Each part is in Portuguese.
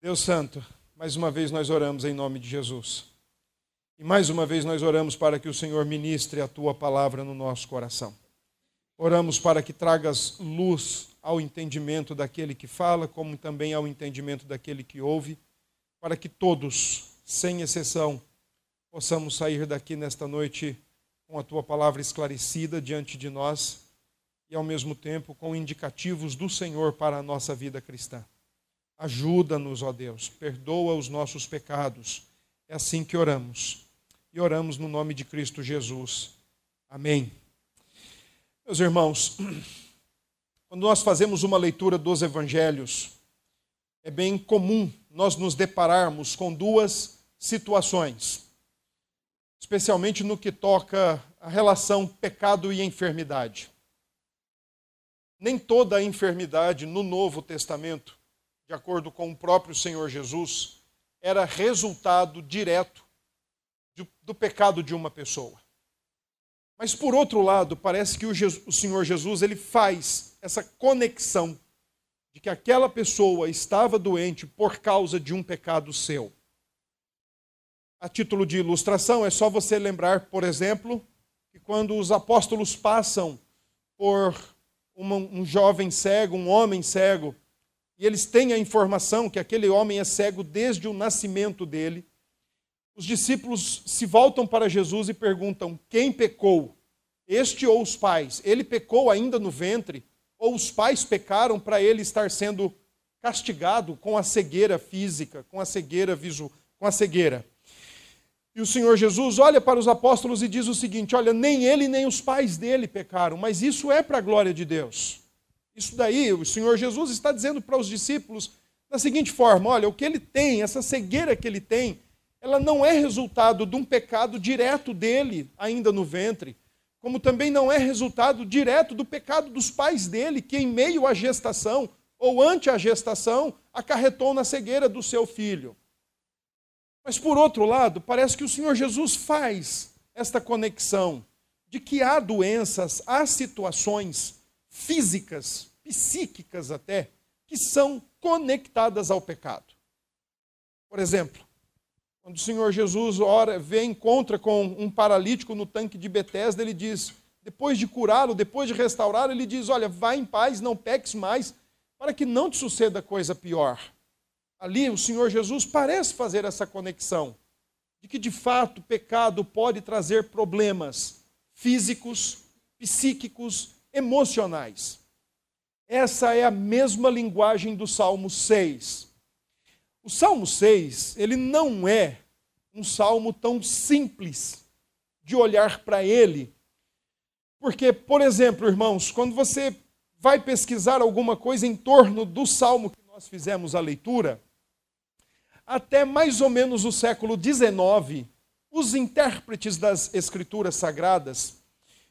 Deus Santo, mais uma vez nós oramos em nome de Jesus. E mais uma vez nós oramos para que o Senhor ministre a tua palavra no nosso coração. Oramos para que tragas luz ao entendimento daquele que fala, como também ao entendimento daquele que ouve, para que todos, sem exceção, possamos sair daqui nesta noite com a tua palavra esclarecida diante de nós e, ao mesmo tempo, com indicativos do Senhor para a nossa vida cristã. Ajuda-nos, ó Deus, perdoa os nossos pecados. É assim que oramos. E oramos no nome de Cristo Jesus. Amém. Meus irmãos, quando nós fazemos uma leitura dos evangelhos, é bem comum nós nos depararmos com duas situações, especialmente no que toca a relação pecado e enfermidade. Nem toda a enfermidade no Novo Testamento de acordo com o próprio Senhor Jesus, era resultado direto do pecado de uma pessoa. Mas por outro lado, parece que o, Jesus, o Senhor Jesus ele faz essa conexão de que aquela pessoa estava doente por causa de um pecado seu. A título de ilustração, é só você lembrar, por exemplo, que quando os apóstolos passam por uma, um jovem cego, um homem cego, e eles têm a informação que aquele homem é cego desde o nascimento dele, os discípulos se voltam para Jesus e perguntam: quem pecou? Este ou os pais? Ele pecou ainda no ventre? Ou os pais pecaram para ele estar sendo castigado com a cegueira física, com a cegueira visual, com a cegueira? E o Senhor Jesus olha para os apóstolos e diz o seguinte: Olha, nem ele nem os pais dele pecaram, mas isso é para a glória de Deus. Isso daí, o Senhor Jesus está dizendo para os discípulos da seguinte forma: olha, o que ele tem, essa cegueira que ele tem, ela não é resultado de um pecado direto dele, ainda no ventre, como também não é resultado direto do pecado dos pais dele, que em meio à gestação ou ante a gestação acarretou na cegueira do seu filho. Mas por outro lado, parece que o Senhor Jesus faz esta conexão de que há doenças, há situações físicas, psíquicas até, que são conectadas ao pecado. Por exemplo, quando o Senhor Jesus ora, vê, encontra com um paralítico no tanque de Betesda, ele diz, depois de curá-lo, depois de restaurá-lo, ele diz: Olha, vá em paz, não peques mais, para que não te suceda coisa pior. Ali o Senhor Jesus parece fazer essa conexão de que de fato o pecado pode trazer problemas físicos, psíquicos emocionais. Essa é a mesma linguagem do Salmo 6. O Salmo 6, ele não é um salmo tão simples de olhar para ele. Porque, por exemplo, irmãos, quando você vai pesquisar alguma coisa em torno do salmo que nós fizemos a leitura, até mais ou menos o século XIX, os intérpretes das escrituras sagradas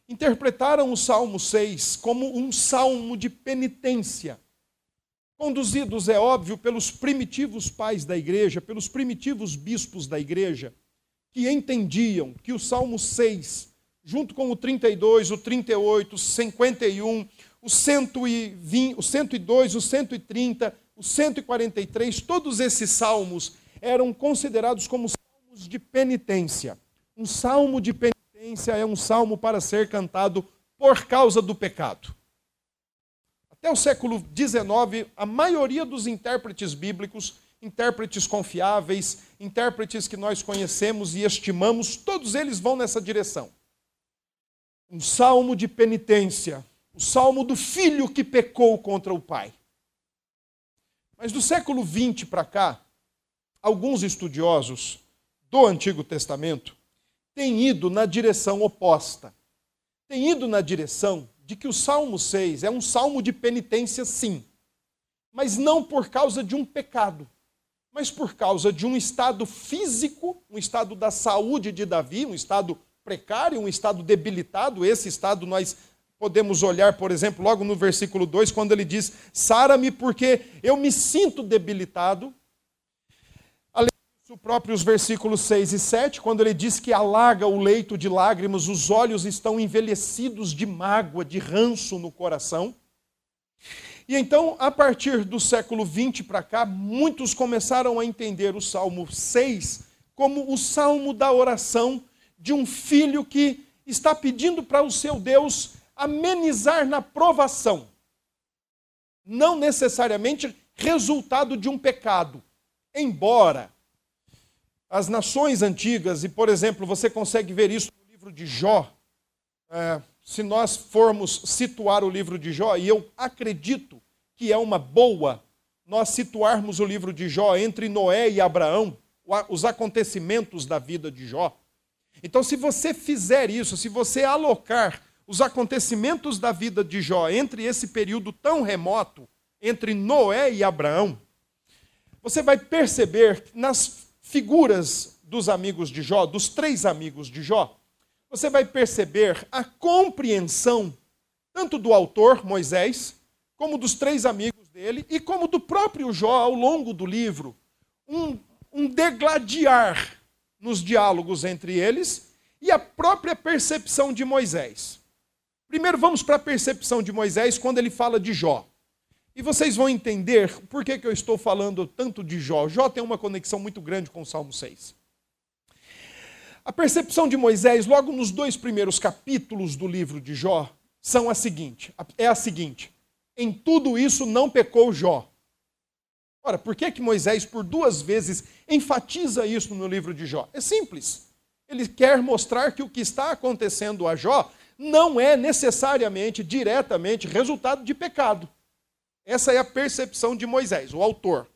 interpretaram o Salmo 6 como um salmo de penitência. Conduzidos, é óbvio, pelos primitivos pais da igreja, pelos primitivos bispos da igreja, que entendiam que o Salmo 6, junto com o 32, o 38, o 51, o, 120, o 102, o 130, o 143, todos esses salmos eram considerados como salmos de penitência. Um salmo de penitência é um salmo para ser cantado por causa do pecado. Até o século XIX, a maioria dos intérpretes bíblicos, intérpretes confiáveis, intérpretes que nós conhecemos e estimamos, todos eles vão nessa direção. Um salmo de penitência, o salmo do filho que pecou contra o pai. Mas do século XX para cá, alguns estudiosos do Antigo Testamento tem ido na direção oposta. Tem ido na direção de que o Salmo 6 é um salmo de penitência, sim, mas não por causa de um pecado, mas por causa de um estado físico, um estado da saúde de Davi, um estado precário, um estado debilitado. Esse estado nós podemos olhar, por exemplo, logo no versículo 2, quando ele diz: Sara-me porque eu me sinto debilitado os versículos 6 e 7, quando ele diz que alaga o leito de lágrimas, os olhos estão envelhecidos de mágoa, de ranço no coração. E então, a partir do século 20 para cá, muitos começaram a entender o Salmo 6 como o salmo da oração de um filho que está pedindo para o seu Deus amenizar na provação. Não necessariamente resultado de um pecado. Embora as nações antigas, e por exemplo, você consegue ver isso no livro de Jó, é, se nós formos situar o livro de Jó, e eu acredito que é uma boa nós situarmos o livro de Jó entre Noé e Abraão, os acontecimentos da vida de Jó. Então, se você fizer isso, se você alocar os acontecimentos da vida de Jó entre esse período tão remoto, entre Noé e Abraão, você vai perceber nas figuras dos amigos de Jó, dos três amigos de Jó, você vai perceber a compreensão tanto do autor, Moisés, como dos três amigos dele e como do próprio Jó ao longo do livro. Um, um degladiar nos diálogos entre eles e a própria percepção de Moisés. Primeiro vamos para a percepção de Moisés quando ele fala de Jó. E vocês vão entender por que, que eu estou falando tanto de Jó. Jó tem uma conexão muito grande com o Salmo 6. A percepção de Moisés, logo nos dois primeiros capítulos do livro de Jó, são a seguinte: é a seguinte: em tudo isso não pecou Jó. Ora, por que, que Moisés, por duas vezes, enfatiza isso no livro de Jó? É simples. Ele quer mostrar que o que está acontecendo a Jó não é necessariamente, diretamente, resultado de pecado. Essa é a percepção de Moisés, o autor.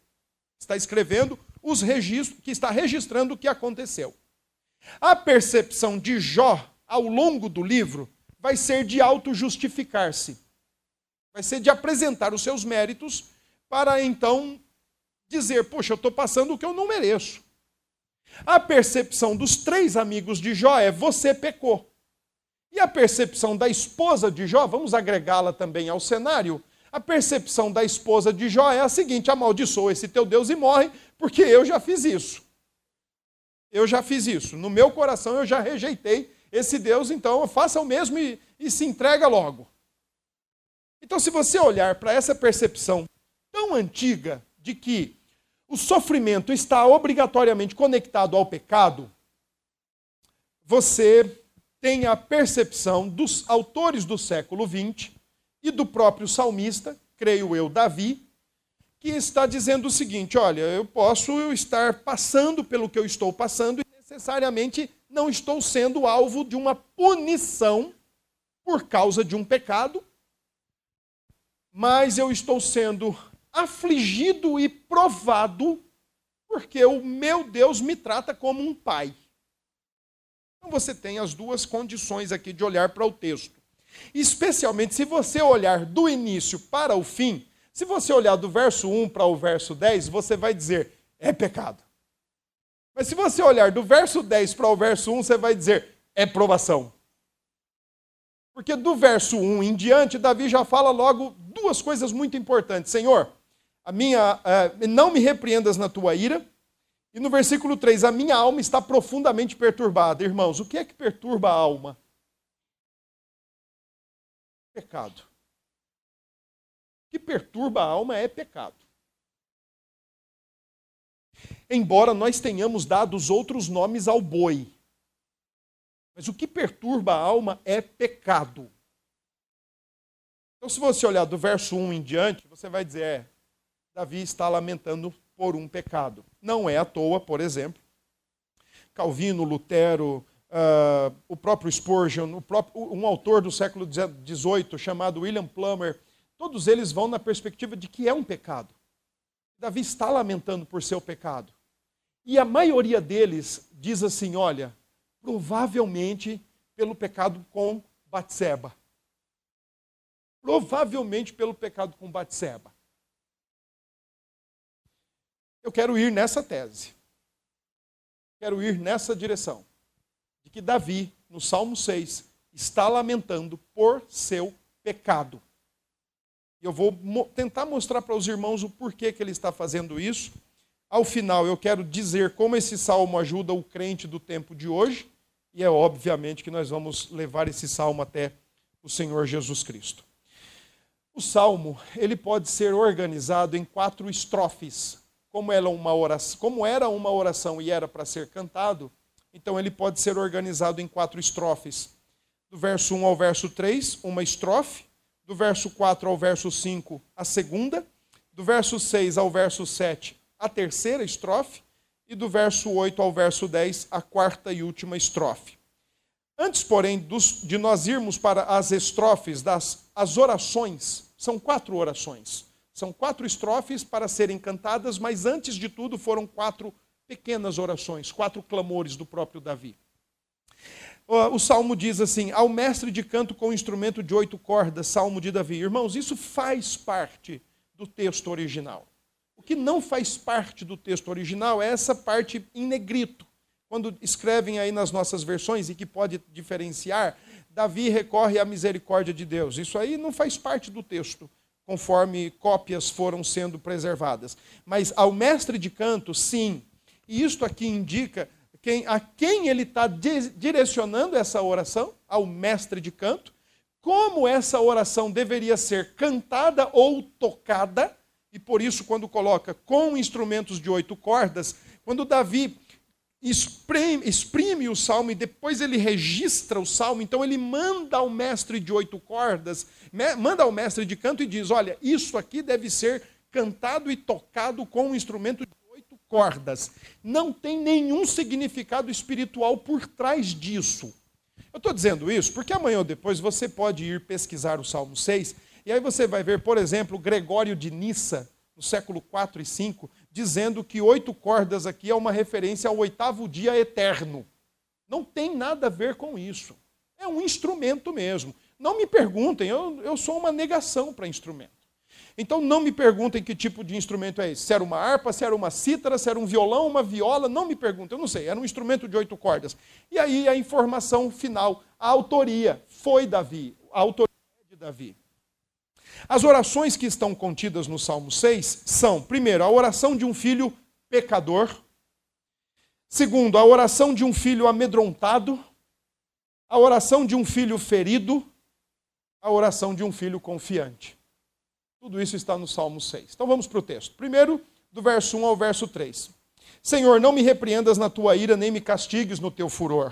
Está escrevendo os registros, que está registrando o que aconteceu. A percepção de Jó, ao longo do livro, vai ser de auto-justificar-se. Vai ser de apresentar os seus méritos para então dizer: Poxa, eu estou passando o que eu não mereço. A percepção dos três amigos de Jó é: Você pecou. E a percepção da esposa de Jó, vamos agregá-la também ao cenário, a percepção da esposa de Jó é a seguinte: amaldiçoa esse teu Deus e morre, porque eu já fiz isso. Eu já fiz isso. No meu coração eu já rejeitei esse Deus, então faça o mesmo e, e se entrega logo. Então, se você olhar para essa percepção tão antiga de que o sofrimento está obrigatoriamente conectado ao pecado, você tem a percepção dos autores do século XX e do próprio salmista, creio eu, Davi, que está dizendo o seguinte: olha, eu posso estar passando pelo que eu estou passando e necessariamente não estou sendo alvo de uma punição por causa de um pecado, mas eu estou sendo afligido e provado porque o meu Deus me trata como um pai. Então você tem as duas condições aqui de olhar para o texto. Especialmente se você olhar do início para o fim, se você olhar do verso 1 para o verso 10, você vai dizer: é pecado. Mas se você olhar do verso 10 para o verso 1, você vai dizer: é provação. Porque do verso 1 em diante, Davi já fala logo duas coisas muito importantes. Senhor, a minha, uh, não me repreendas na tua ira, e no versículo 3, a minha alma está profundamente perturbada. Irmãos, o que é que perturba a alma? Pecado. O que perturba a alma é pecado. Embora nós tenhamos dado os outros nomes ao boi, mas o que perturba a alma é pecado. Então, se você olhar do verso 1 em diante, você vai dizer: é, Davi está lamentando por um pecado. Não é à toa, por exemplo, Calvino, Lutero, uh, o próprio Spurgeon, o próprio, um autor do século XVIII chamado William Plummer, todos eles vão na perspectiva de que é um pecado. Davi está lamentando por seu pecado. E a maioria deles diz assim: olha, provavelmente pelo pecado com Batseba. Provavelmente pelo pecado com Batseba. Eu quero ir nessa tese. Quero ir nessa direção. Que Davi, no Salmo 6, está lamentando por seu pecado. E eu vou tentar mostrar para os irmãos o porquê que ele está fazendo isso. Ao final, eu quero dizer como esse salmo ajuda o crente do tempo de hoje. E é obviamente que nós vamos levar esse salmo até o Senhor Jesus Cristo. O salmo, ele pode ser organizado em quatro estrofes. Como era uma oração, como era uma oração e era para ser cantado, então ele pode ser organizado em quatro estrofes. Do verso 1 ao verso 3, uma estrofe. Do verso 4 ao verso 5, a segunda. Do verso 6 ao verso 7, a terceira estrofe. E do verso 8 ao verso 10, a quarta e última estrofe. Antes, porém, dos, de nós irmos para as estrofes das as orações, são quatro orações. São quatro estrofes para serem cantadas, mas antes de tudo foram quatro pequenas orações, quatro clamores do próprio Davi. O salmo diz assim: Ao mestre de canto com instrumento de oito cordas, salmo de Davi. Irmãos, isso faz parte do texto original. O que não faz parte do texto original é essa parte em negrito quando escrevem aí nas nossas versões e que pode diferenciar, Davi recorre à misericórdia de Deus. Isso aí não faz parte do texto, conforme cópias foram sendo preservadas. Mas ao mestre de canto, sim. E isto aqui indica quem, a quem ele está direcionando essa oração, ao mestre de canto, como essa oração deveria ser cantada ou tocada, e por isso, quando coloca com instrumentos de oito cordas, quando Davi exprime, exprime o salmo e depois ele registra o salmo, então ele manda ao mestre de oito cordas, manda ao mestre de canto e diz: Olha, isso aqui deve ser cantado e tocado com um instrumento de cordas. Não tem nenhum significado espiritual por trás disso. Eu estou dizendo isso porque amanhã ou depois você pode ir pesquisar o Salmo 6, e aí você vai ver, por exemplo, Gregório de Nissa, no século 4 e 5, dizendo que oito cordas aqui é uma referência ao oitavo dia eterno. Não tem nada a ver com isso. É um instrumento mesmo. Não me perguntem, eu, eu sou uma negação para instrumento. Então não me perguntem que tipo de instrumento é esse. Se era uma harpa, se era uma cítara, se era um violão, uma viola, não me perguntem, eu não sei. Era um instrumento de oito cordas. E aí a informação final, a autoria foi Davi, a autoria de Davi. As orações que estão contidas no Salmo 6 são, primeiro, a oração de um filho pecador. Segundo, a oração de um filho amedrontado. A oração de um filho ferido. A oração de um filho confiante. Tudo isso está no Salmo 6. Então vamos para o texto. Primeiro, do verso 1 ao verso 3. Senhor, não me repreendas na tua ira, nem me castigues no teu furor.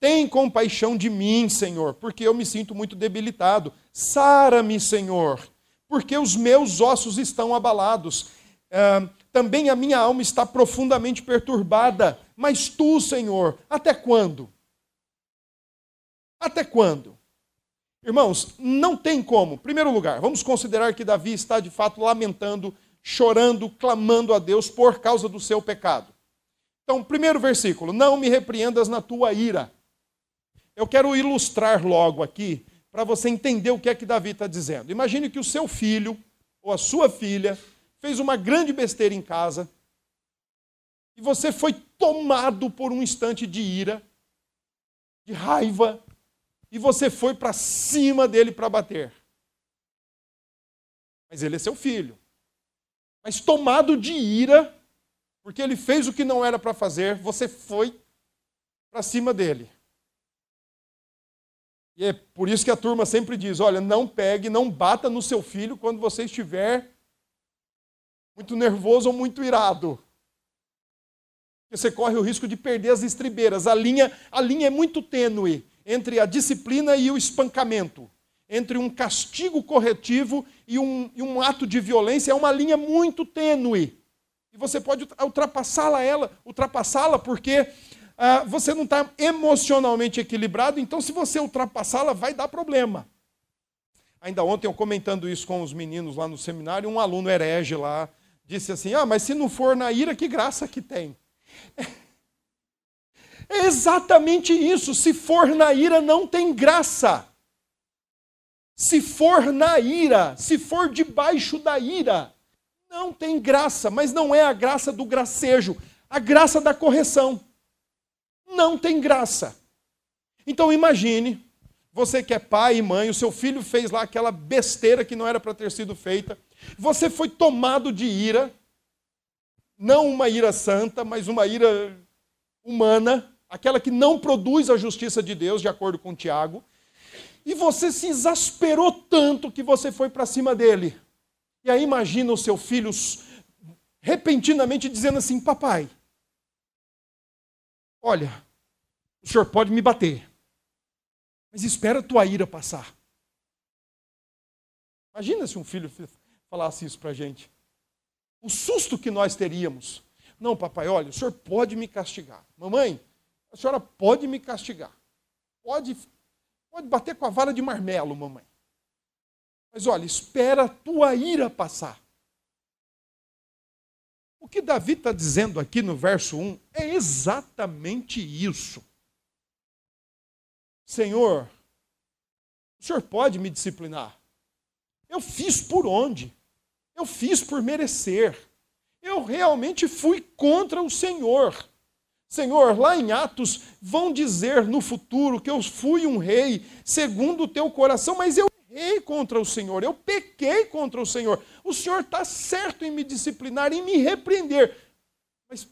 Tem compaixão de mim, Senhor, porque eu me sinto muito debilitado. Sara-me, Senhor, porque os meus ossos estão abalados. É, também a minha alma está profundamente perturbada. Mas tu, Senhor, até quando? Até quando? Irmãos, não tem como. Primeiro lugar, vamos considerar que Davi está de fato lamentando, chorando, clamando a Deus por causa do seu pecado. Então, primeiro versículo: Não me repreendas na tua ira. Eu quero ilustrar logo aqui, para você entender o que é que Davi está dizendo. Imagine que o seu filho ou a sua filha fez uma grande besteira em casa e você foi tomado por um instante de ira, de raiva, e você foi para cima dele para bater. Mas ele é seu filho. Mas tomado de ira, porque ele fez o que não era para fazer, você foi para cima dele. E é por isso que a turma sempre diz: olha, não pegue, não bata no seu filho quando você estiver muito nervoso ou muito irado. Porque você corre o risco de perder as estribeiras. A linha, a linha é muito tênue entre a disciplina e o espancamento. Entre um castigo corretivo e um, e um ato de violência é uma linha muito tênue. E você pode ultrapassá-la ela, ultrapassá-la porque ah, você não está emocionalmente equilibrado, então se você ultrapassá-la, vai dar problema. Ainda ontem, eu comentando isso com os meninos lá no seminário, um aluno herege lá disse assim: Ah, mas se não for na ira, que graça que tem. É exatamente isso. Se for na ira, não tem graça. Se for na ira, se for debaixo da ira, não tem graça, mas não é a graça do gracejo, a graça da correção não tem graça. Então imagine, você que é pai e mãe, o seu filho fez lá aquela besteira que não era para ter sido feita, você foi tomado de ira, não uma ira santa, mas uma ira humana, aquela que não produz a justiça de Deus, de acordo com Tiago. e você se exasperou tanto que você foi para cima dele. E aí imagina o seu filho repentinamente dizendo assim: Papai, olha, o senhor pode me bater, mas espera a tua ira passar. Imagina se um filho falasse isso para a gente. O susto que nós teríamos. Não, papai, olha, o senhor pode me castigar. Mamãe, a senhora pode me castigar. Pode, pode bater com a vara de marmelo, mamãe. Mas olha, espera a tua ira passar. O que Davi está dizendo aqui no verso 1 é exatamente isso. Senhor, o senhor pode me disciplinar. Eu fiz por onde? Eu fiz por merecer. Eu realmente fui contra o Senhor. Senhor, lá em Atos vão dizer no futuro que eu fui um rei segundo o teu coração, mas eu errei contra o Senhor, eu pequei contra o Senhor. O Senhor está certo em me disciplinar, em me repreender, mas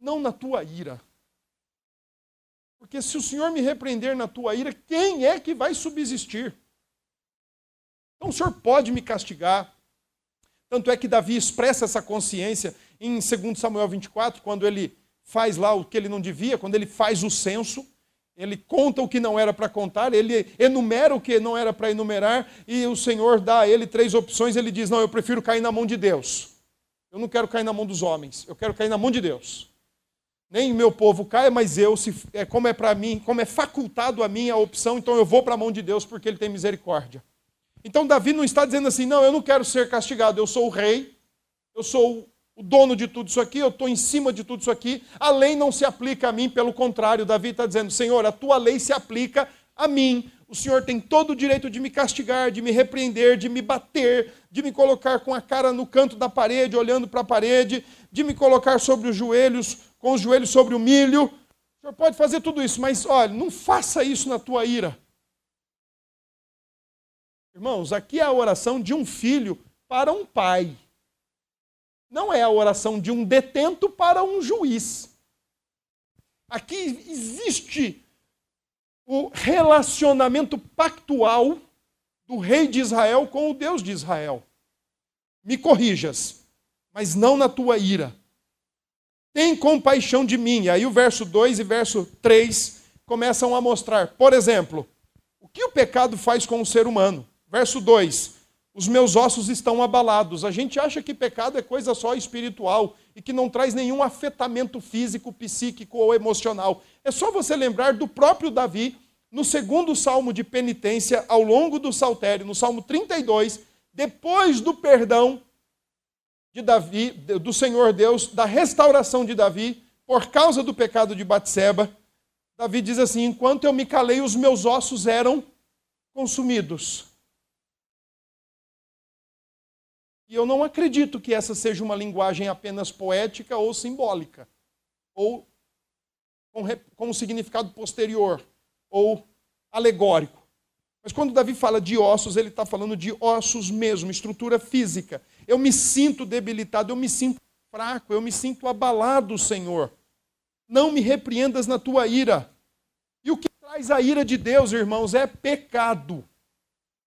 não na tua ira. Porque se o Senhor me repreender na tua ira, quem é que vai subsistir? Então o Senhor pode me castigar. Tanto é que Davi expressa essa consciência em 2 Samuel 24, quando ele faz lá o que ele não devia, quando ele faz o censo, ele conta o que não era para contar, ele enumera o que não era para enumerar, e o Senhor dá a ele três opções. Ele diz: Não, eu prefiro cair na mão de Deus. Eu não quero cair na mão dos homens, eu quero cair na mão de Deus. Nem meu povo caia, mas eu, se, é, como é para mim, como é facultado a mim a opção, então eu vou para a mão de Deus porque ele tem misericórdia. Então Davi não está dizendo assim, não, eu não quero ser castigado, eu sou o rei, eu sou o dono de tudo isso aqui, eu estou em cima de tudo isso aqui, a lei não se aplica a mim, pelo contrário, Davi está dizendo, Senhor, a tua lei se aplica a mim, o Senhor tem todo o direito de me castigar, de me repreender, de me bater, de me colocar com a cara no canto da parede, olhando para a parede, de me colocar sobre os joelhos, com os joelhos sobre o milho. O Senhor pode fazer tudo isso, mas olha, não faça isso na tua ira. Irmãos, aqui é a oração de um filho para um pai. Não é a oração de um detento para um juiz. Aqui existe o relacionamento pactual do rei de Israel com o Deus de Israel. Me corrijas, mas não na tua ira. Tem compaixão de mim. E aí o verso 2 e verso 3 começam a mostrar, por exemplo, o que o pecado faz com o ser humano. Verso 2: Os meus ossos estão abalados. A gente acha que pecado é coisa só espiritual e que não traz nenhum afetamento físico, psíquico ou emocional. É só você lembrar do próprio Davi, no segundo salmo de penitência, ao longo do saltério, no salmo 32, depois do perdão de Davi, do Senhor Deus, da restauração de Davi, por causa do pecado de Batseba, Davi diz assim: Enquanto eu me calei, os meus ossos eram consumidos. E eu não acredito que essa seja uma linguagem apenas poética ou simbólica, ou com, com um significado posterior, ou alegórico. Mas quando Davi fala de ossos, ele está falando de ossos mesmo, estrutura física. Eu me sinto debilitado, eu me sinto fraco, eu me sinto abalado, Senhor. Não me repreendas na tua ira. E o que traz a ira de Deus, irmãos, é pecado.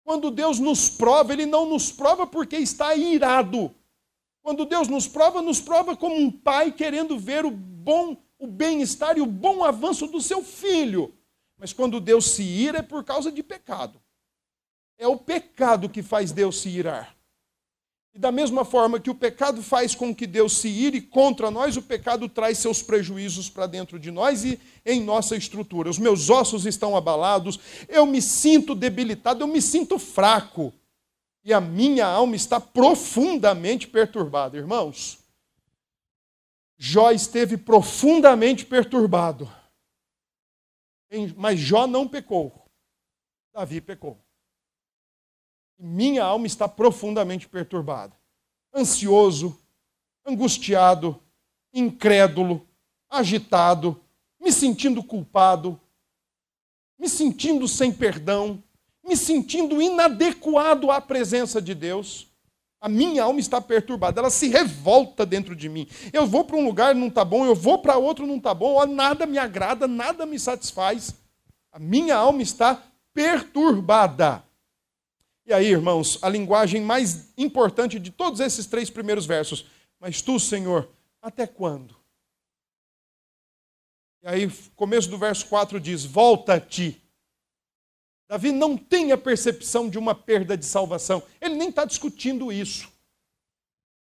Quando Deus nos prova, Ele não nos prova porque está irado. Quando Deus nos prova, nos prova como um pai querendo ver o bom, o bem-estar e o bom avanço do seu filho. Mas quando Deus se ira é por causa de pecado. É o pecado que faz Deus se irar. E da mesma forma que o pecado faz com que Deus se ire contra nós, o pecado traz seus prejuízos para dentro de nós e em nossa estrutura. Os meus ossos estão abalados, eu me sinto debilitado, eu me sinto fraco. E a minha alma está profundamente perturbada, irmãos. Jó esteve profundamente perturbado. Mas Jó não pecou. Davi pecou minha alma está profundamente perturbada, ansioso, angustiado, incrédulo, agitado, me sentindo culpado, me sentindo sem perdão, me sentindo inadequado à presença de Deus. A minha alma está perturbada, ela se revolta dentro de mim. Eu vou para um lugar não está bom, eu vou para outro não está bom, nada me agrada, nada me satisfaz. A minha alma está perturbada. E aí, irmãos, a linguagem mais importante de todos esses três primeiros versos. Mas tu, Senhor, até quando? E aí, começo do verso 4 diz: Volta-te. Davi não tem a percepção de uma perda de salvação. Ele nem está discutindo isso.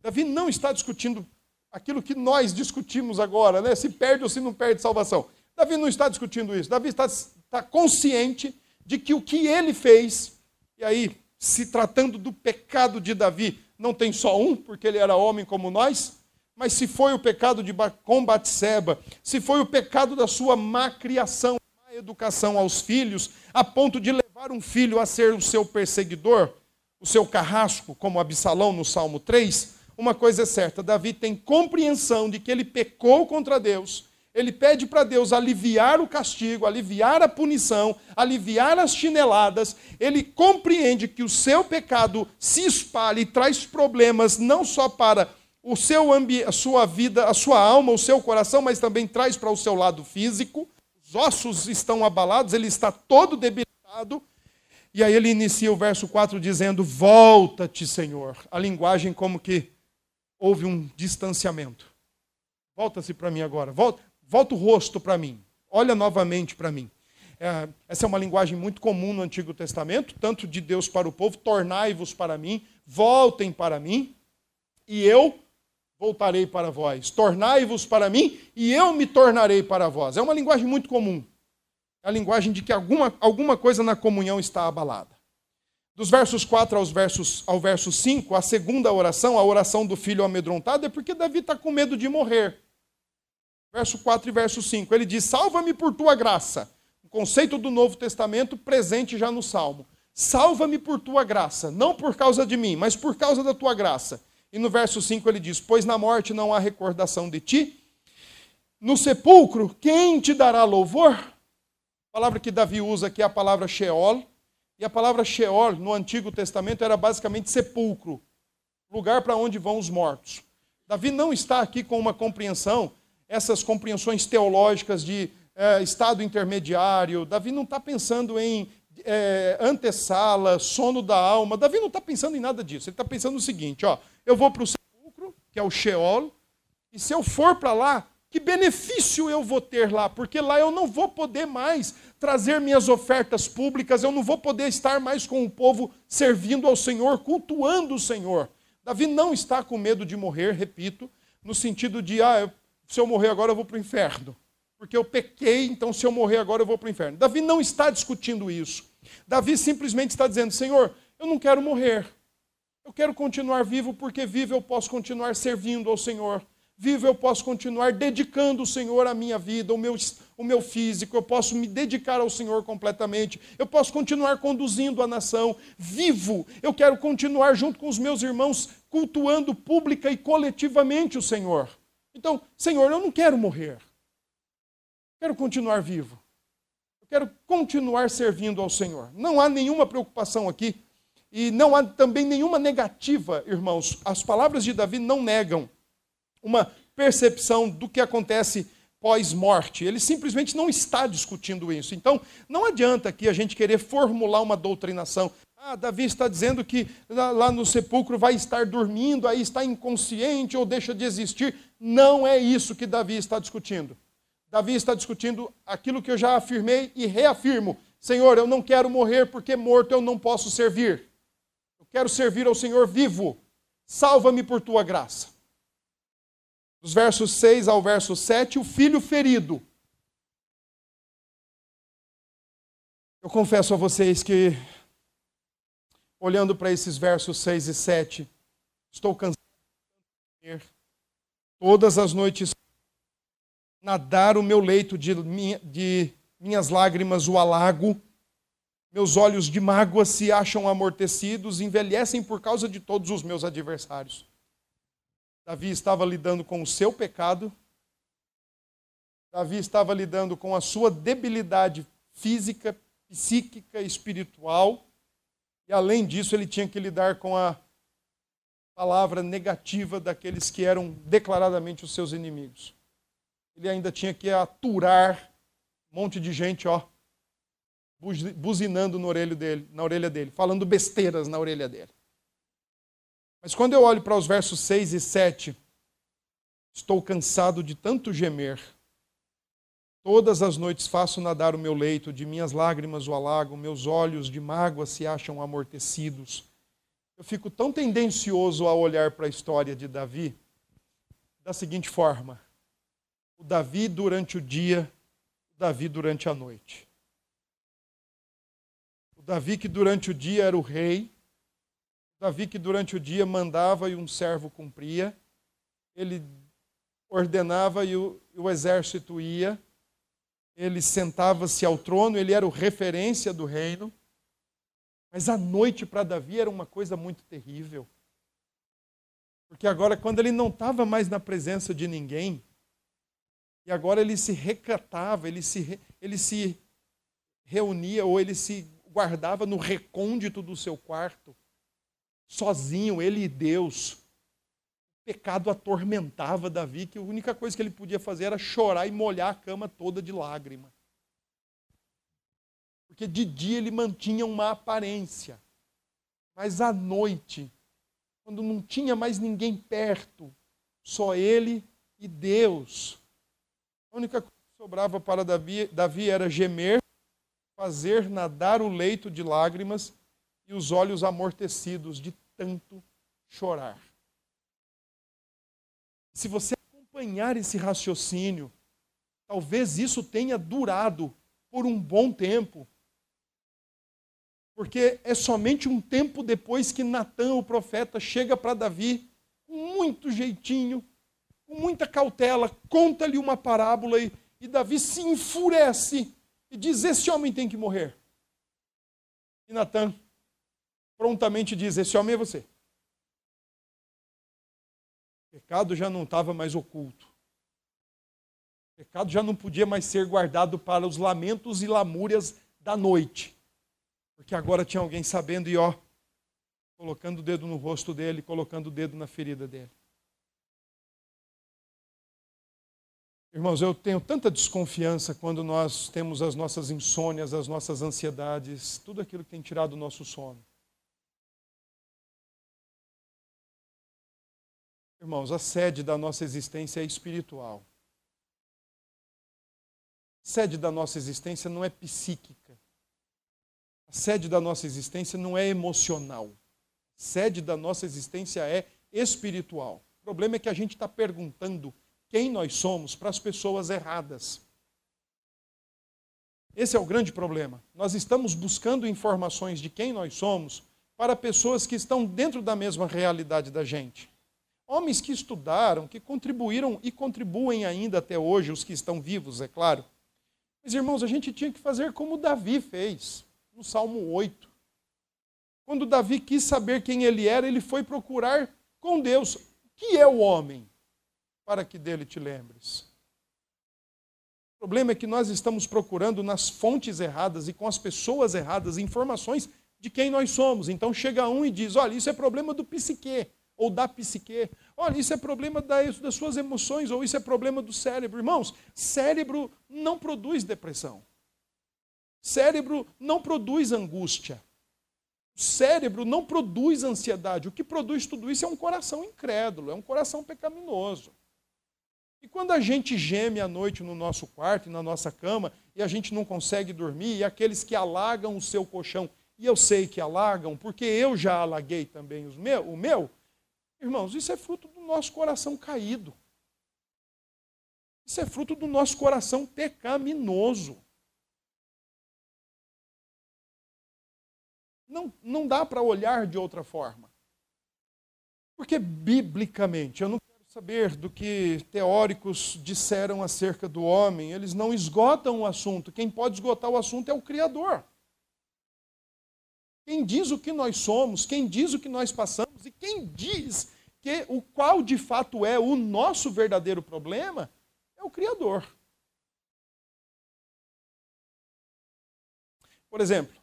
Davi não está discutindo aquilo que nós discutimos agora, né? Se perde ou se não perde salvação. Davi não está discutindo isso. Davi está, está consciente de que o que ele fez e aí, se tratando do pecado de Davi, não tem só um, porque ele era homem como nós, mas se foi o pecado de com Batseba, se foi o pecado da sua má criação, má educação aos filhos, a ponto de levar um filho a ser o seu perseguidor, o seu carrasco, como Absalão no Salmo 3, uma coisa é certa: Davi tem compreensão de que ele pecou contra Deus ele pede para Deus aliviar o castigo, aliviar a punição, aliviar as chineladas. Ele compreende que o seu pecado se espalha e traz problemas não só para o seu a sua vida, a sua alma, o seu coração, mas também traz para o seu lado físico. Os ossos estão abalados, ele está todo debilitado. E aí ele inicia o verso 4 dizendo: Volta-te, Senhor. A linguagem como que houve um distanciamento. Volta-se para mim agora. Volta volta o rosto para mim, olha novamente para mim. É, essa é uma linguagem muito comum no Antigo Testamento, tanto de Deus para o povo: tornai-vos para mim, voltem para mim, e eu voltarei para vós. Tornai-vos para mim, e eu me tornarei para vós. É uma linguagem muito comum. É a linguagem de que alguma, alguma coisa na comunhão está abalada. Dos versos 4 aos versos, ao verso 5, a segunda oração, a oração do filho amedrontado, é porque Davi está com medo de morrer verso 4 e verso 5. Ele diz: Salva-me por tua graça. O conceito do Novo Testamento presente já no Salmo. Salva-me por tua graça, não por causa de mim, mas por causa da tua graça. E no verso 5 ele diz: Pois na morte não há recordação de ti. No sepulcro, quem te dará louvor? A palavra que Davi usa aqui é a palavra Sheol. E a palavra Sheol no Antigo Testamento era basicamente sepulcro lugar para onde vão os mortos. Davi não está aqui com uma compreensão essas compreensões teológicas de é, estado intermediário. Davi não está pensando em é, antessala, sono da alma. Davi não está pensando em nada disso. Ele está pensando o seguinte: ó, eu vou para o sepulcro, que é o Sheol, e se eu for para lá, que benefício eu vou ter lá? Porque lá eu não vou poder mais trazer minhas ofertas públicas, eu não vou poder estar mais com o povo servindo ao Senhor, cultuando o Senhor. Davi não está com medo de morrer, repito, no sentido de, ah, se eu morrer agora eu vou para o inferno. Porque eu pequei, então se eu morrer agora eu vou para o inferno. Davi não está discutindo isso. Davi simplesmente está dizendo: Senhor, eu não quero morrer. Eu quero continuar vivo, porque vivo eu posso continuar servindo ao Senhor. Vivo eu posso continuar dedicando o Senhor à minha vida, o meu, o meu físico, eu posso me dedicar ao Senhor completamente, eu posso continuar conduzindo a nação. Vivo, eu quero continuar junto com os meus irmãos, cultuando pública e coletivamente o Senhor. Então, Senhor, eu não quero morrer. Quero continuar vivo. Eu quero continuar servindo ao Senhor. Não há nenhuma preocupação aqui e não há também nenhuma negativa, irmãos. As palavras de Davi não negam uma percepção do que acontece pós-morte. Ele simplesmente não está discutindo isso. Então, não adianta aqui a gente querer formular uma doutrinação. Ah, Davi está dizendo que lá no sepulcro vai estar dormindo, aí está inconsciente ou deixa de existir. Não é isso que Davi está discutindo. Davi está discutindo aquilo que eu já afirmei e reafirmo: Senhor, eu não quero morrer porque morto eu não posso servir. Eu quero servir ao Senhor vivo. Salva-me por tua graça. Dos versos 6 ao verso 7, o filho ferido. Eu confesso a vocês que olhando para esses versos 6 e 7, estou cansado de todas as noites nadar o meu leito de, de minhas lágrimas o alago, meus olhos de mágoa se acham amortecidos, envelhecem por causa de todos os meus adversários. Davi estava lidando com o seu pecado, Davi estava lidando com a sua debilidade física, psíquica, espiritual, e além disso, ele tinha que lidar com a palavra negativa daqueles que eram declaradamente os seus inimigos. Ele ainda tinha que aturar um monte de gente, ó, buzinando na orelha dele, na orelha dele, falando besteiras na orelha dele. Mas quando eu olho para os versos 6 e 7, estou cansado de tanto gemer. Todas as noites faço nadar o meu leito, de minhas lágrimas o alago, meus olhos de mágoa se acham amortecidos. Eu fico tão tendencioso a olhar para a história de Davi da seguinte forma: o Davi durante o dia, o Davi durante a noite. O Davi que durante o dia era o rei, Davi que durante o dia mandava e um servo cumpria, ele ordenava e o, e o exército ia, ele sentava-se ao trono, ele era o referência do reino. Mas a noite para Davi era uma coisa muito terrível. Porque agora, quando ele não estava mais na presença de ninguém, e agora ele se recatava, ele se, ele se reunia ou ele se guardava no recôndito do seu quarto sozinho, ele e Deus. Pecado atormentava Davi, que a única coisa que ele podia fazer era chorar e molhar a cama toda de lágrima. Porque de dia ele mantinha uma aparência, mas à noite, quando não tinha mais ninguém perto, só ele e Deus, a única coisa que sobrava para Davi, Davi era gemer, fazer nadar o leito de lágrimas e os olhos amortecidos de tanto chorar. Se você acompanhar esse raciocínio, talvez isso tenha durado por um bom tempo. Porque é somente um tempo depois que Natan, o profeta, chega para Davi com muito jeitinho, com muita cautela, conta-lhe uma parábola e, e Davi se enfurece e diz: Esse homem tem que morrer. E Natan prontamente diz: Esse homem é você. Pecado já não estava mais oculto. O pecado já não podia mais ser guardado para os lamentos e lamúrias da noite. Porque agora tinha alguém sabendo e ó, colocando o dedo no rosto dele, colocando o dedo na ferida dele. Irmãos, eu tenho tanta desconfiança quando nós temos as nossas insônias, as nossas ansiedades, tudo aquilo que tem tirado o nosso sono. Irmãos, a sede da nossa existência é espiritual. A sede da nossa existência não é psíquica. A sede da nossa existência não é emocional. A sede da nossa existência é espiritual. O problema é que a gente está perguntando quem nós somos para as pessoas erradas. Esse é o grande problema. Nós estamos buscando informações de quem nós somos para pessoas que estão dentro da mesma realidade da gente. Homens que estudaram, que contribuíram e contribuem ainda até hoje, os que estão vivos, é claro. Mas, irmãos, a gente tinha que fazer como Davi fez, no Salmo 8. Quando Davi quis saber quem ele era, ele foi procurar com Deus. O que é o homem? Para que dele te lembres. O problema é que nós estamos procurando nas fontes erradas e com as pessoas erradas informações de quem nós somos. Então chega um e diz: olha, isso é problema do psique ou da psique. Olha, isso é problema das suas emoções, ou isso é problema do cérebro. Irmãos, cérebro não produz depressão. Cérebro não produz angústia. Cérebro não produz ansiedade. O que produz tudo isso é um coração incrédulo, é um coração pecaminoso. E quando a gente geme à noite no nosso quarto na nossa cama e a gente não consegue dormir, e aqueles que alagam o seu colchão, e eu sei que alagam, porque eu já alaguei também os meu, o meu, Irmãos, isso é fruto do nosso coração caído. Isso é fruto do nosso coração pecaminoso. Não, não dá para olhar de outra forma. Porque, biblicamente, eu não quero saber do que teóricos disseram acerca do homem, eles não esgotam o assunto. Quem pode esgotar o assunto é o Criador. Quem diz o que nós somos, quem diz o que nós passamos e quem diz que o qual de fato é o nosso verdadeiro problema é o Criador. Por exemplo,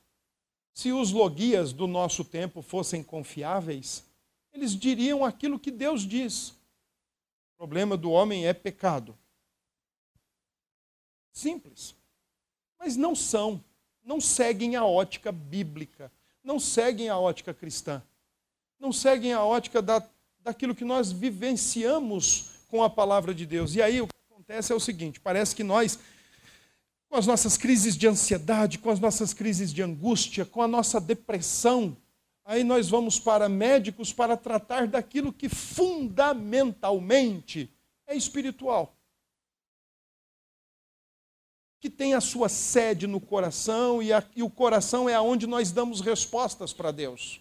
se os logias do nosso tempo fossem confiáveis, eles diriam aquilo que Deus diz. O problema do homem é pecado. Simples. Mas não são não seguem a ótica bíblica, não seguem a ótica cristã, não seguem a ótica da, daquilo que nós vivenciamos com a palavra de Deus. E aí o que acontece é o seguinte: parece que nós, com as nossas crises de ansiedade, com as nossas crises de angústia, com a nossa depressão, aí nós vamos para médicos para tratar daquilo que fundamentalmente é espiritual. Que tem a sua sede no coração, e, a, e o coração é aonde nós damos respostas para Deus.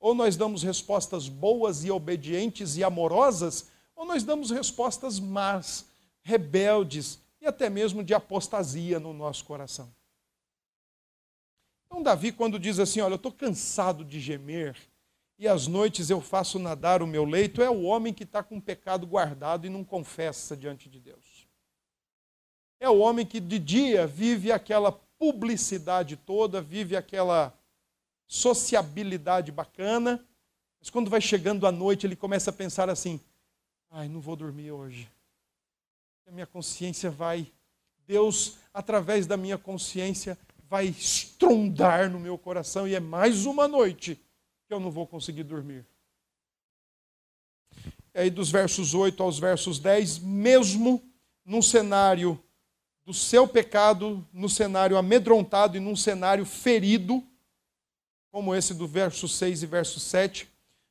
Ou nós damos respostas boas e obedientes e amorosas, ou nós damos respostas más, rebeldes e até mesmo de apostasia no nosso coração. Então, Davi, quando diz assim: Olha, eu estou cansado de gemer, e às noites eu faço nadar o meu leito, é o homem que está com o pecado guardado e não confessa diante de Deus. É o homem que de dia vive aquela publicidade toda, vive aquela sociabilidade bacana, mas quando vai chegando a noite ele começa a pensar assim: ai, não vou dormir hoje. A minha consciência vai, Deus, através da minha consciência, vai estrondar no meu coração e é mais uma noite que eu não vou conseguir dormir. E aí, dos versos 8 aos versos 10, mesmo num cenário do seu pecado, no cenário amedrontado e num cenário ferido, como esse do verso 6 e verso 7,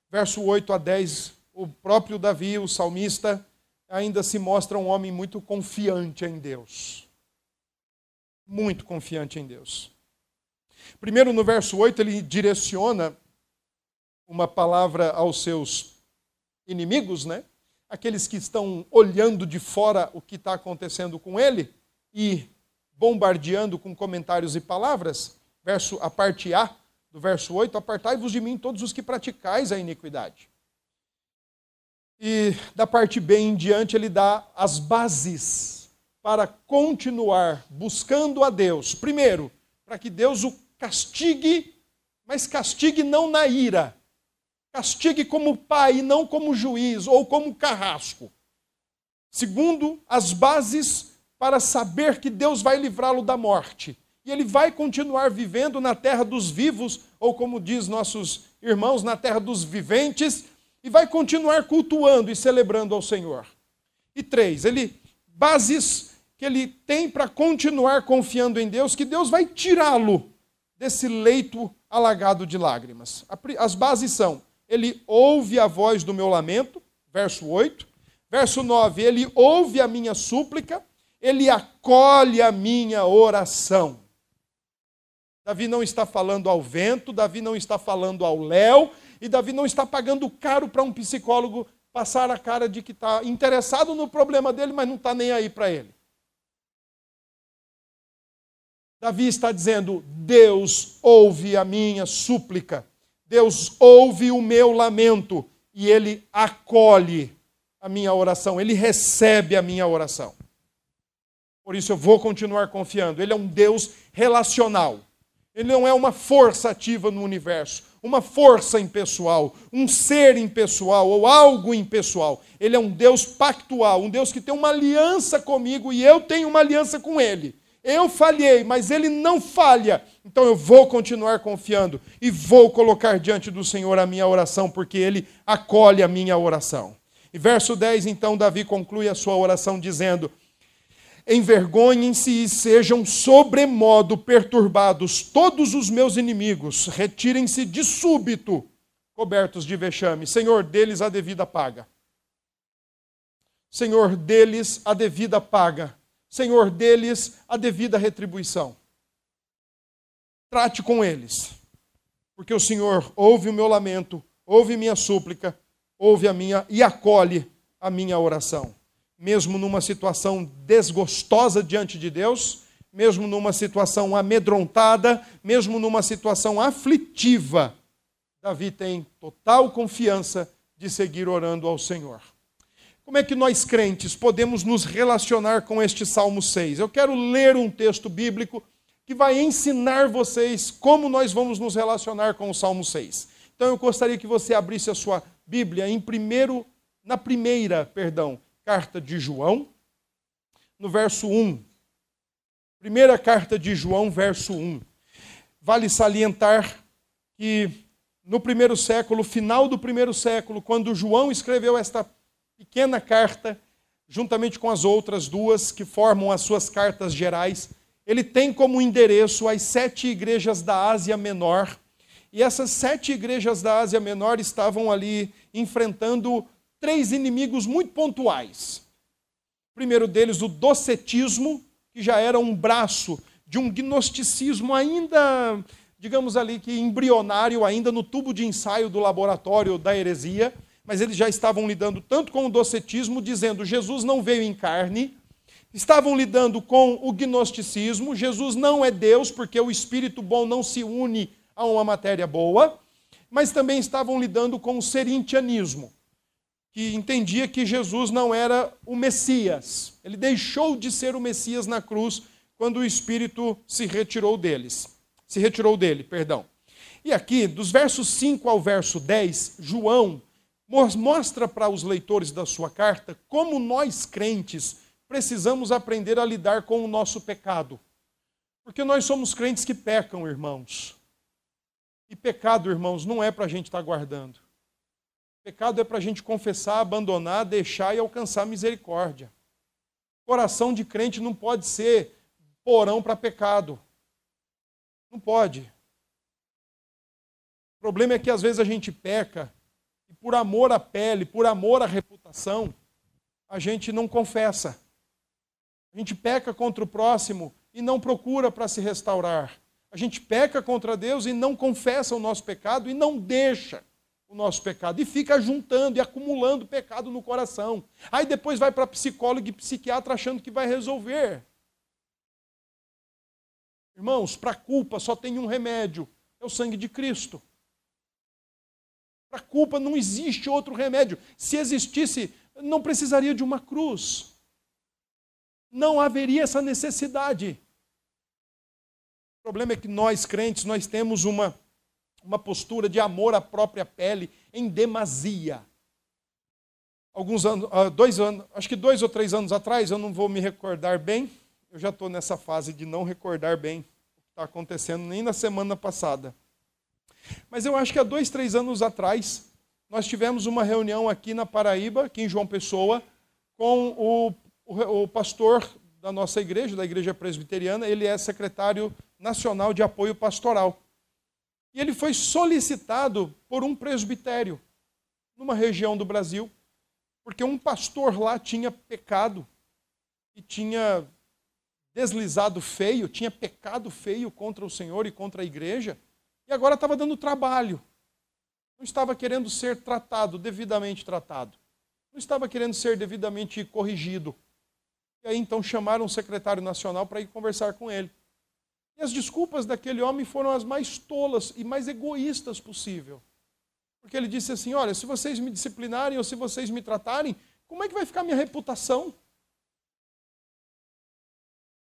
verso 8 a 10, o próprio Davi, o salmista, ainda se mostra um homem muito confiante em Deus muito confiante em Deus. Primeiro, no verso 8, ele direciona uma palavra aos seus inimigos, né? Aqueles que estão olhando de fora o que está acontecendo com ele e bombardeando com comentários e palavras. Verso, a parte A do verso 8: Apartai-vos de mim, todos os que praticais a iniquidade. E da parte B em diante, ele dá as bases para continuar buscando a Deus. Primeiro, para que Deus o castigue, mas castigue não na ira. Castigue como pai não como juiz ou como carrasco. Segundo, as bases para saber que Deus vai livrá-lo da morte. E ele vai continuar vivendo na terra dos vivos, ou como diz nossos irmãos, na terra dos viventes, e vai continuar cultuando e celebrando ao Senhor. E três, ele bases que ele tem para continuar confiando em Deus, que Deus vai tirá-lo desse leito alagado de lágrimas. As bases são: ele ouve a voz do meu lamento, verso 8. Verso 9, ele ouve a minha súplica, ele acolhe a minha oração. Davi não está falando ao vento, Davi não está falando ao léu, e Davi não está pagando caro para um psicólogo passar a cara de que está interessado no problema dele, mas não está nem aí para ele. Davi está dizendo: Deus ouve a minha súplica, Deus ouve o meu lamento e ele acolhe a minha oração, ele recebe a minha oração. Por isso eu vou continuar confiando. Ele é um Deus relacional. Ele não é uma força ativa no universo, uma força impessoal, um ser impessoal ou algo impessoal. Ele é um Deus pactual, um Deus que tem uma aliança comigo e eu tenho uma aliança com ele. Eu falhei, mas ele não falha. Então eu vou continuar confiando e vou colocar diante do Senhor a minha oração, porque ele acolhe a minha oração. E verso 10, então, Davi conclui a sua oração dizendo: Envergonhem-se e sejam sobremodo perturbados todos os meus inimigos, retirem-se de súbito, cobertos de vexame. Senhor, deles a devida paga. Senhor, deles a devida paga Senhor deles a devida retribuição. Trate com eles, porque o Senhor ouve o meu lamento, ouve minha súplica, ouve a minha e acolhe a minha oração. Mesmo numa situação desgostosa diante de Deus, mesmo numa situação amedrontada, mesmo numa situação aflitiva, Davi tem total confiança de seguir orando ao Senhor. Como é que nós crentes podemos nos relacionar com este Salmo 6? Eu quero ler um texto bíblico que vai ensinar vocês como nós vamos nos relacionar com o Salmo 6. Então eu gostaria que você abrisse a sua Bíblia em primeiro, na primeira, perdão, carta de João, no verso 1. Primeira carta de João, verso 1. vale salientar que no primeiro século, final do primeiro século, quando João escreveu esta pequena carta, juntamente com as outras duas que formam as suas cartas gerais, ele tem como endereço as sete igrejas da Ásia Menor. E essas sete igrejas da Ásia Menor estavam ali enfrentando três inimigos muito pontuais. O primeiro deles, o docetismo, que já era um braço de um gnosticismo ainda, digamos ali que embrionário, ainda no tubo de ensaio do laboratório da heresia, mas eles já estavam lidando tanto com o docetismo, dizendo Jesus não veio em carne, estavam lidando com o gnosticismo, Jesus não é Deus, porque o espírito bom não se une a uma matéria boa, mas também estavam lidando com o serintianismo, que entendia que Jesus não era o Messias. Ele deixou de ser o Messias na cruz quando o Espírito se retirou deles. Se retirou dele, perdão. E aqui, dos versos 5 ao verso 10, João mostra para os leitores da sua carta como nós crentes precisamos aprender a lidar com o nosso pecado. Porque nós somos crentes que pecam, irmãos. E pecado, irmãos, não é para a gente estar tá guardando. Pecado é para a gente confessar, abandonar, deixar e alcançar misericórdia. Coração de crente não pode ser porão para pecado. Não pode. O problema é que às vezes a gente peca e por amor à pele, por amor à reputação, a gente não confessa. A gente peca contra o próximo e não procura para se restaurar. A gente peca contra Deus e não confessa o nosso pecado e não deixa o nosso pecado. E fica juntando e acumulando pecado no coração. Aí depois vai para psicólogo e psiquiatra achando que vai resolver. Irmãos, para culpa só tem um remédio: é o sangue de Cristo. Para culpa não existe outro remédio. Se existisse, não precisaria de uma cruz. Não haveria essa necessidade. O problema é que nós, crentes, nós temos uma, uma postura de amor à própria pele em demasia. Alguns anos, ah, dois anos, acho que dois ou três anos atrás, eu não vou me recordar bem, eu já estou nessa fase de não recordar bem o que está acontecendo, nem na semana passada. Mas eu acho que há dois, três anos atrás, nós tivemos uma reunião aqui na Paraíba, aqui em João Pessoa, com o, o, o pastor da nossa igreja, da igreja presbiteriana, ele é secretário nacional de apoio pastoral. E ele foi solicitado por um presbitério, numa região do Brasil, porque um pastor lá tinha pecado e tinha deslizado feio, tinha pecado feio contra o Senhor e contra a igreja, e agora estava dando trabalho. Não estava querendo ser tratado, devidamente tratado. Não estava querendo ser devidamente corrigido. E aí então chamaram o secretário nacional para ir conversar com ele. As desculpas daquele homem foram as mais tolas e mais egoístas possível. Porque ele disse assim: Olha, se vocês me disciplinarem ou se vocês me tratarem, como é que vai ficar minha reputação?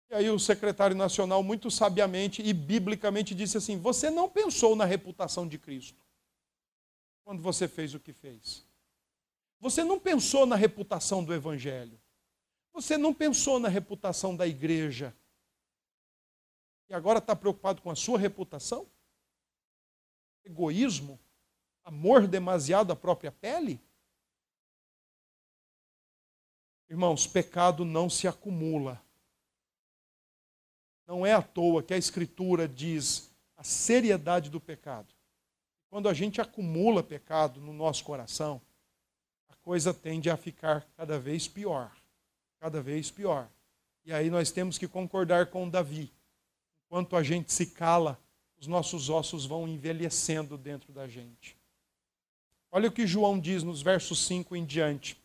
E aí o secretário nacional, muito sabiamente e biblicamente, disse assim: Você não pensou na reputação de Cristo quando você fez o que fez. Você não pensou na reputação do Evangelho. Você não pensou na reputação da igreja. E agora está preocupado com a sua reputação? Egoísmo? Amor demasiado à própria pele? Irmãos, pecado não se acumula não é à toa que a Escritura diz a seriedade do pecado. Quando a gente acumula pecado no nosso coração, a coisa tende a ficar cada vez pior. Cada vez pior. E aí nós temos que concordar com Davi. Enquanto a gente se cala, os nossos ossos vão envelhecendo dentro da gente. Olha o que João diz nos versos 5 em diante.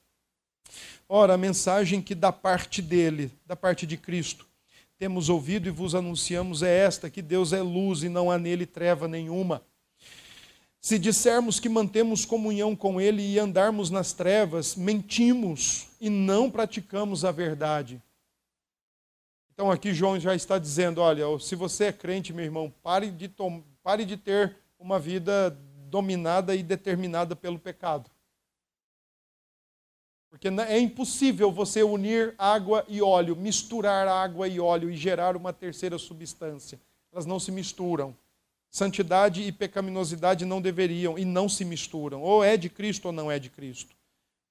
Ora, a mensagem que da parte dele, da parte de Cristo, temos ouvido e vos anunciamos é esta: que Deus é luz e não há nele treva nenhuma. Se dissermos que mantemos comunhão com Ele e andarmos nas trevas, mentimos e não praticamos a verdade. Então aqui João já está dizendo: olha, se você é crente, meu irmão, pare de, pare de ter uma vida dominada e determinada pelo pecado. Porque é impossível você unir água e óleo, misturar água e óleo e gerar uma terceira substância. Elas não se misturam. Santidade e pecaminosidade não deveriam e não se misturam. Ou é de Cristo ou não é de Cristo.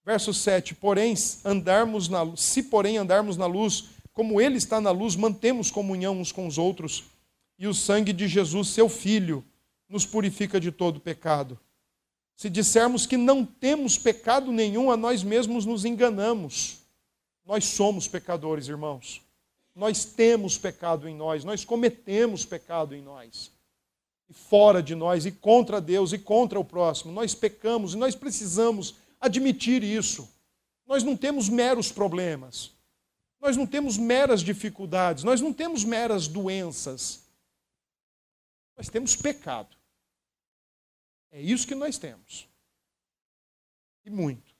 Verso 7: Porém, andarmos na, se porém andarmos na luz, como Ele está na luz, mantemos comunhão uns com os outros, e o sangue de Jesus, seu Filho, nos purifica de todo pecado. Se dissermos que não temos pecado nenhum, a nós mesmos nos enganamos. Nós somos pecadores, irmãos. Nós temos pecado em nós, nós cometemos pecado em nós. E fora de nós, e contra Deus, e contra o próximo. Nós pecamos e nós precisamos admitir isso. Nós não temos meros problemas. Nós não temos meras dificuldades. Nós não temos meras doenças. Nós temos pecado. É isso que nós temos. E muito.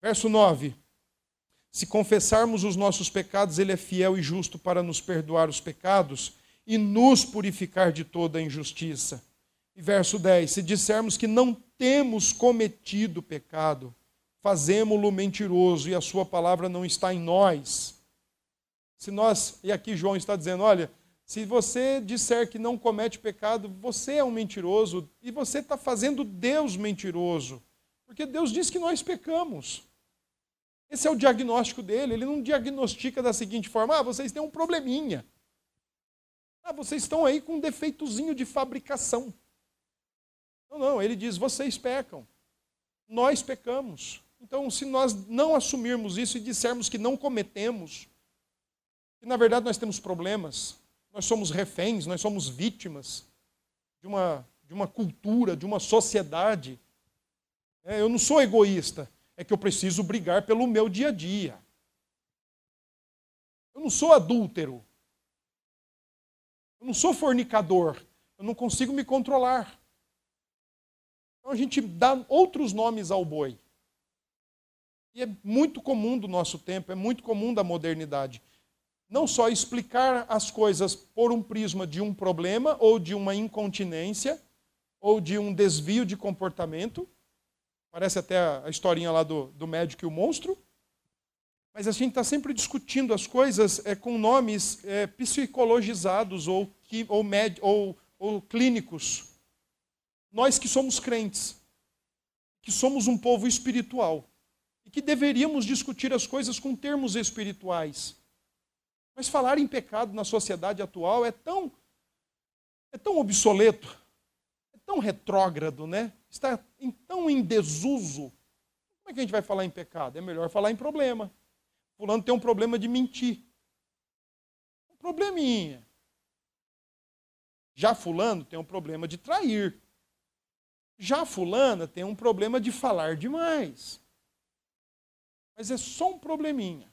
Verso 9. Se confessarmos os nossos pecados, Ele é fiel e justo para nos perdoar os pecados e nos purificar de toda a injustiça. E verso 10: Se dissermos que não temos cometido pecado, fazemo-lo mentiroso e a Sua palavra não está em nós. Se nós, e aqui João está dizendo: olha, se você disser que não comete pecado, você é um mentiroso e você está fazendo Deus mentiroso. Porque Deus diz que nós pecamos. Esse é o diagnóstico dele. Ele não diagnostica da seguinte forma: ah, vocês têm um probleminha. Ah, vocês estão aí com um defeitozinho de fabricação. Não, não, ele diz: vocês pecam. Nós pecamos. Então, se nós não assumirmos isso e dissermos que não cometemos, que na verdade nós temos problemas, nós somos reféns, nós somos vítimas de uma, de uma cultura, de uma sociedade. É, eu não sou egoísta, é que eu preciso brigar pelo meu dia a dia. Eu não sou adúltero. Eu não sou fornicador. Eu não consigo me controlar. Então a gente dá outros nomes ao boi. E é muito comum do nosso tempo, é muito comum da modernidade não só explicar as coisas por um prisma de um problema ou de uma incontinência ou de um desvio de comportamento. Parece até a historinha lá do, do médico e o monstro. Mas a gente está sempre discutindo as coisas é, com nomes é, psicologizados ou, ou, med, ou, ou clínicos. Nós que somos crentes, que somos um povo espiritual e que deveríamos discutir as coisas com termos espirituais mas falar em pecado na sociedade atual é tão é tão obsoleto, é tão retrógrado, né? Está em, tão em desuso. Como é que a gente vai falar em pecado? É melhor falar em problema. Fulano tem um problema de mentir. Um probleminha. Já fulano tem um problema de trair. Já fulana tem um problema de falar demais. Mas é só um probleminha.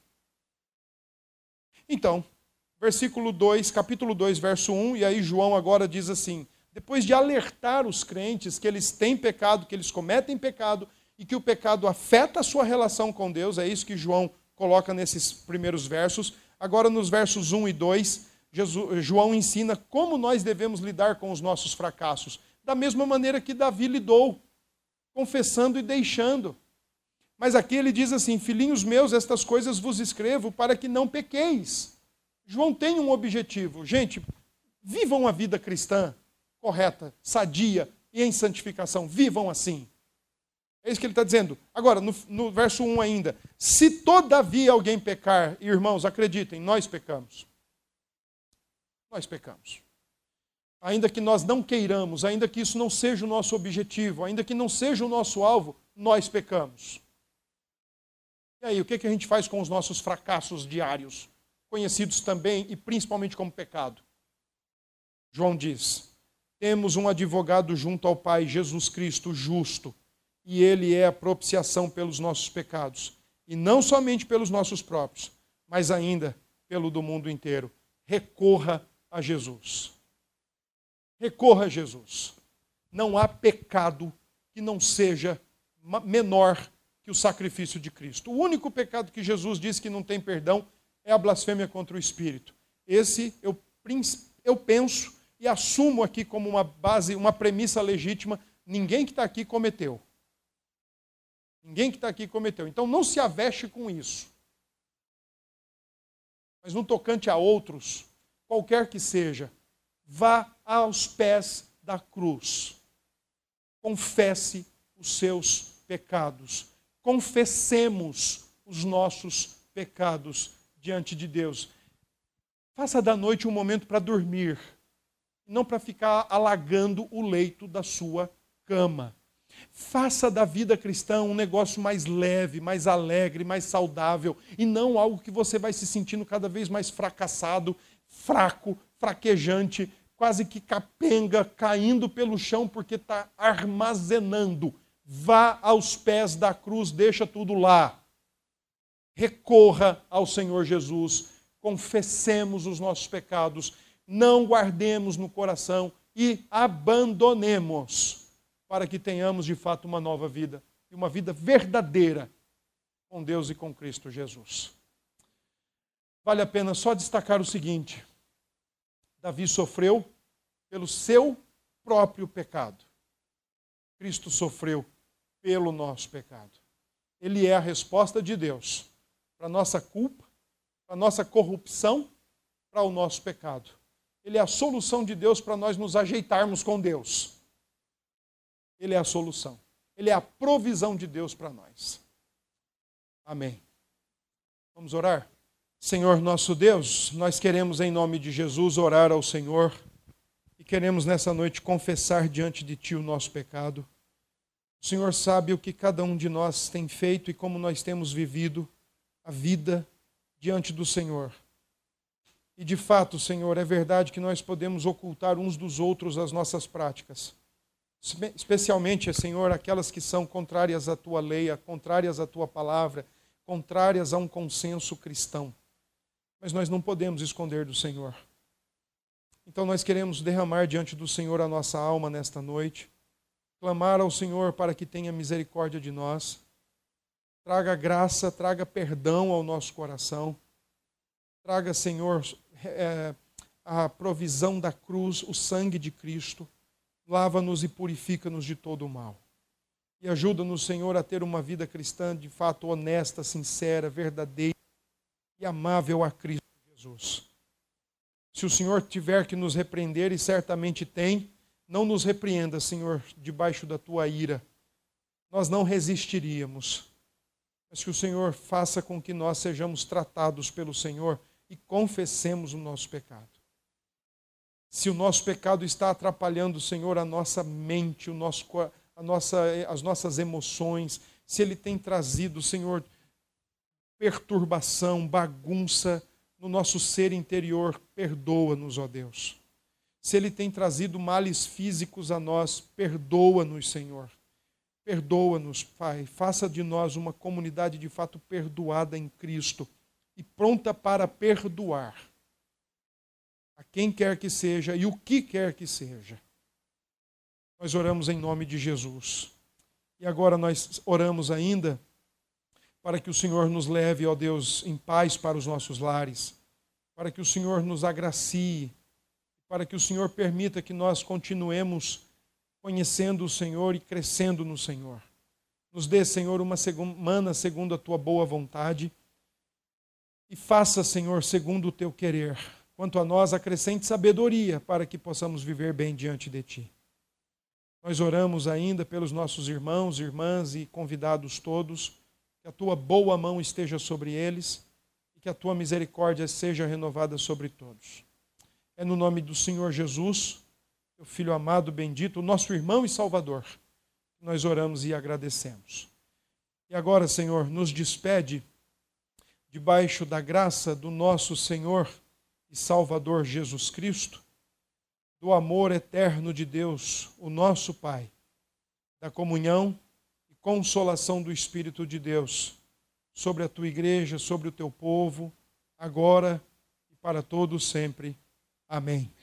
Então, versículo 2, capítulo 2, verso 1, e aí João agora diz assim: depois de alertar os crentes que eles têm pecado, que eles cometem pecado e que o pecado afeta a sua relação com Deus, é isso que João coloca nesses primeiros versos. Agora, nos versos 1 e 2, Jesus, João ensina como nós devemos lidar com os nossos fracassos, da mesma maneira que Davi lidou, confessando e deixando. Mas aqui ele diz assim: Filhinhos meus, estas coisas vos escrevo para que não pequeis. João tem um objetivo. Gente, vivam a vida cristã correta, sadia e em santificação. Vivam assim. É isso que ele está dizendo. Agora, no, no verso 1 ainda: Se todavia alguém pecar, irmãos, acreditem, nós pecamos. Nós pecamos. Ainda que nós não queiramos, ainda que isso não seja o nosso objetivo, ainda que não seja o nosso alvo, nós pecamos. E aí, o que, que a gente faz com os nossos fracassos diários, conhecidos também e principalmente como pecado? João diz: temos um advogado junto ao Pai, Jesus Cristo, justo, e ele é a propiciação pelos nossos pecados, e não somente pelos nossos próprios, mas ainda pelo do mundo inteiro. Recorra a Jesus. Recorra a Jesus. Não há pecado que não seja menor que o sacrifício de Cristo. O único pecado que Jesus diz que não tem perdão é a blasfêmia contra o Espírito. Esse eu, eu penso e assumo aqui como uma base, uma premissa legítima: ninguém que está aqui cometeu. Ninguém que está aqui cometeu. Então não se aveste com isso. Mas no tocante a outros, qualquer que seja, vá aos pés da cruz. Confesse os seus pecados. Confessemos os nossos pecados diante de Deus. Faça da noite um momento para dormir, não para ficar alagando o leito da sua cama. Faça da vida cristã um negócio mais leve, mais alegre, mais saudável e não algo que você vai se sentindo cada vez mais fracassado, fraco, fraquejante, quase que capenga, caindo pelo chão porque está armazenando. Vá aos pés da cruz, deixa tudo lá. Recorra ao Senhor Jesus, confessemos os nossos pecados, não guardemos no coração e abandonemos para que tenhamos de fato uma nova vida e uma vida verdadeira com Deus e com Cristo Jesus. Vale a pena só destacar o seguinte: Davi sofreu pelo seu próprio pecado. Cristo sofreu pelo nosso pecado. Ele é a resposta de Deus para a nossa culpa, para a nossa corrupção, para o nosso pecado. Ele é a solução de Deus para nós nos ajeitarmos com Deus. Ele é a solução. Ele é a provisão de Deus para nós. Amém. Vamos orar? Senhor nosso Deus, nós queremos em nome de Jesus orar ao Senhor e queremos nessa noite confessar diante de Ti o nosso pecado. O Senhor sabe o que cada um de nós tem feito e como nós temos vivido a vida diante do Senhor. E de fato, Senhor, é verdade que nós podemos ocultar uns dos outros as nossas práticas especialmente, Senhor, aquelas que são contrárias à tua lei, contrárias à tua palavra, contrárias a um consenso cristão. Mas nós não podemos esconder do Senhor. Então nós queremos derramar diante do Senhor a nossa alma nesta noite, clamar ao Senhor para que tenha misericórdia de nós, traga graça, traga perdão ao nosso coração, traga, Senhor, é, a provisão da cruz, o sangue de Cristo lava-nos e purifica-nos de todo o mal. E ajuda-nos, Senhor, a ter uma vida cristã de fato honesta, sincera, verdadeira e amável a Cristo Jesus. Se o Senhor tiver que nos repreender, e certamente tem, não nos repreenda, Senhor, debaixo da tua ira. Nós não resistiríamos. Mas que o Senhor faça com que nós sejamos tratados pelo Senhor e confessemos o nosso pecado se o nosso pecado está atrapalhando, Senhor, a nossa mente, o nosso, a nossa, as nossas emoções, se ele tem trazido, Senhor, perturbação, bagunça no nosso ser interior, perdoa-nos, ó Deus. Se ele tem trazido males físicos a nós, perdoa-nos, Senhor. Perdoa-nos, Pai. Faça de nós uma comunidade de fato perdoada em Cristo e pronta para perdoar a quem quer que seja e o que quer que seja. Nós oramos em nome de Jesus. E agora nós oramos ainda para que o Senhor nos leve, ó Deus, em paz para os nossos lares, para que o Senhor nos agracie, para que o Senhor permita que nós continuemos conhecendo o Senhor e crescendo no Senhor. Nos dê, Senhor, uma semana segundo a tua boa vontade e faça, Senhor, segundo o teu querer Quanto a nós, acrescente sabedoria para que possamos viver bem diante de Ti. Nós oramos ainda pelos nossos irmãos, irmãs e convidados todos, que a Tua boa mão esteja sobre eles e que a Tua misericórdia seja renovada sobre todos. É no nome do Senhor Jesus, Teu Filho amado, bendito, nosso irmão e Salvador, nós oramos e agradecemos. E agora, Senhor, nos despede debaixo da graça do nosso Senhor e Salvador Jesus Cristo, do amor eterno de Deus, o nosso Pai, da comunhão e consolação do Espírito de Deus sobre a tua igreja, sobre o teu povo, agora e para todos sempre. Amém.